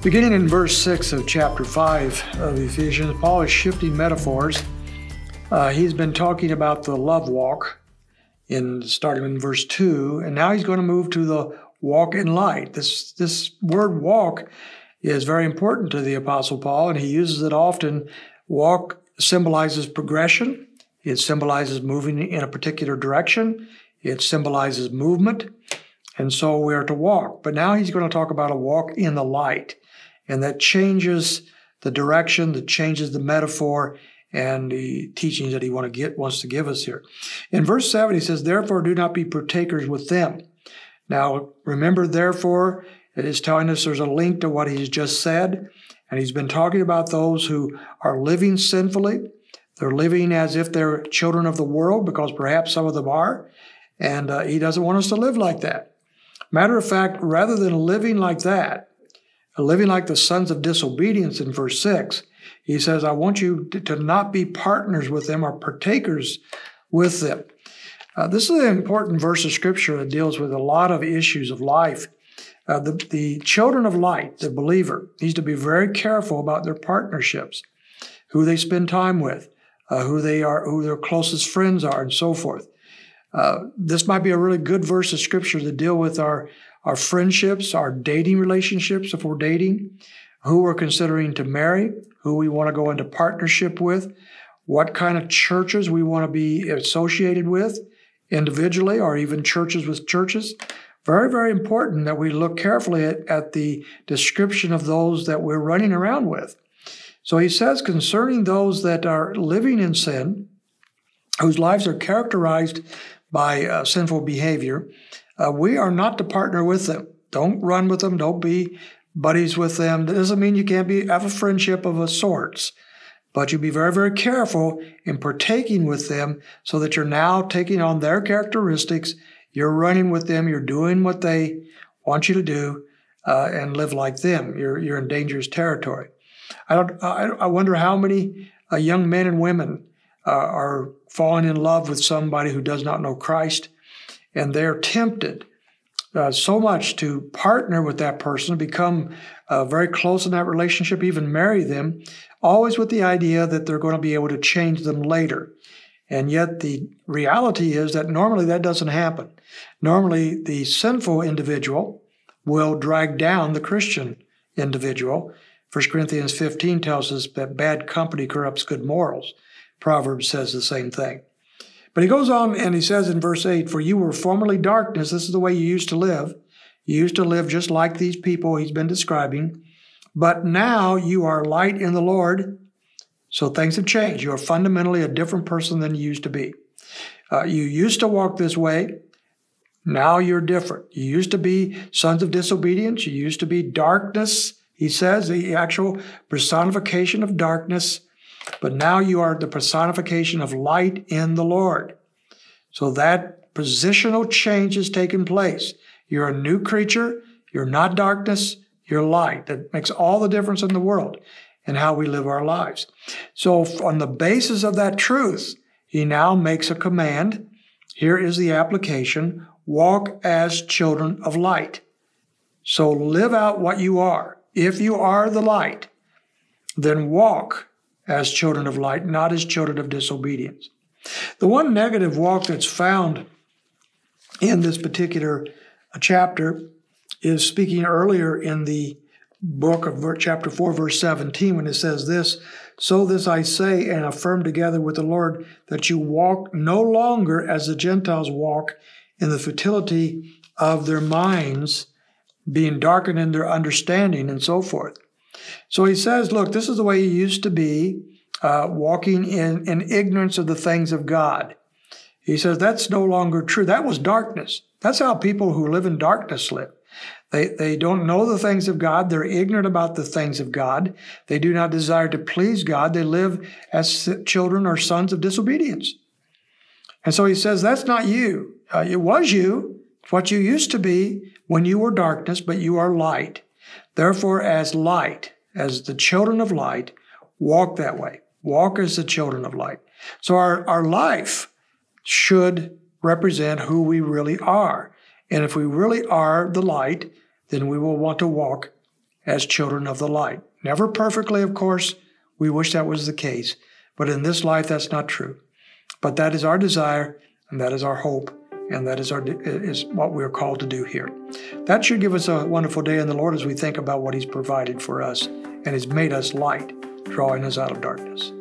Beginning in verse 6 of chapter 5 of Ephesians, Paul is shifting metaphors. Uh, he's been talking about the love walk in starting in verse 2, and now he's going to move to the walk in light. This, this word walk is very important to the Apostle Paul, and he uses it often. Walk symbolizes progression, it symbolizes moving in a particular direction, it symbolizes movement, and so we are to walk. But now he's going to talk about a walk in the light, and that changes the direction, that changes the metaphor, and the teachings that he want to get, wants to give us here. In verse 7, he says, Therefore, do not be partakers with them. Now, remember, therefore, it is telling us there's a link to what he's just said. And he's been talking about those who are living sinfully. They're living as if they're children of the world, because perhaps some of them are. And uh, he doesn't want us to live like that. Matter of fact, rather than living like that, living like the sons of disobedience in verse 6, he says, I want you to not be partners with them or partakers with them. Uh, this is an important verse of scripture that deals with a lot of issues of life. Uh, the, the children of light, the believer, needs to be very careful about their partnerships, who they spend time with, uh, who they are, who their closest friends are, and so forth. Uh, this might be a really good verse of scripture to deal with our, our friendships, our dating relationships, if we're dating, who we're considering to marry, who we want to go into partnership with, what kind of churches we want to be associated with individually or even churches with churches. Very, very important that we look carefully at, at the description of those that we're running around with. So he says, concerning those that are living in sin, whose lives are characterized by uh, sinful behavior, uh, we are not to partner with them. Don't run with them. Don't be buddies with them. That doesn't mean you can't be have a friendship of a sorts, but you be very, very careful in partaking with them so that you're now taking on their characteristics. You're running with them. You're doing what they want you to do, uh, and live like them. You're you're in dangerous territory. I don't. I, I wonder how many uh, young men and women uh, are falling in love with somebody who does not know Christ, and they're tempted uh, so much to partner with that person, become uh, very close in that relationship, even marry them, always with the idea that they're going to be able to change them later. And yet, the reality is that normally that doesn't happen. Normally, the sinful individual will drag down the Christian individual. 1 Corinthians 15 tells us that bad company corrupts good morals. Proverbs says the same thing. But he goes on and he says in verse 8, For you were formerly darkness. This is the way you used to live. You used to live just like these people he's been describing. But now you are light in the Lord. So things have changed. You are fundamentally a different person than you used to be. Uh, you used to walk this way. Now you're different. You used to be sons of disobedience. You used to be darkness. He says the actual personification of darkness but now you are the personification of light in the Lord. So that positional change has taken place. You're a new creature. You're not darkness. You're light. That makes all the difference in the world in how we live our lives. So, on the basis of that truth, he now makes a command. Here is the application walk as children of light. So, live out what you are. If you are the light, then walk as children of light, not as children of disobedience. The one negative walk that's found in this particular uh, chapter is speaking earlier in the book of chapter 4, verse 17, when it says this So this I say and affirm together with the Lord that you walk no longer as the Gentiles walk in the futility of their minds, being darkened in their understanding, and so forth. So he says, look, this is the way you used to be, uh, walking in, in ignorance of the things of God. He says that's no longer true. That was darkness. That's how people who live in darkness live. They, they don't know the things of God. They're ignorant about the things of God. They do not desire to please God. They live as children or sons of disobedience. And so he says, that's not you. Uh, it was you, what you used to be when you were darkness, but you are light. Therefore, as light, as the children of light, walk that way. Walk as the children of light. So our, our life should represent who we really are. And if we really are the light, then we will want to walk as children of the light. Never perfectly, of course. We wish that was the case. But in this life, that's not true. But that is our desire, and that is our hope, and that is our is what we are called to do here. That should give us a wonderful day in the Lord as we think about what He's provided for us and has made us light, drawing us out of darkness.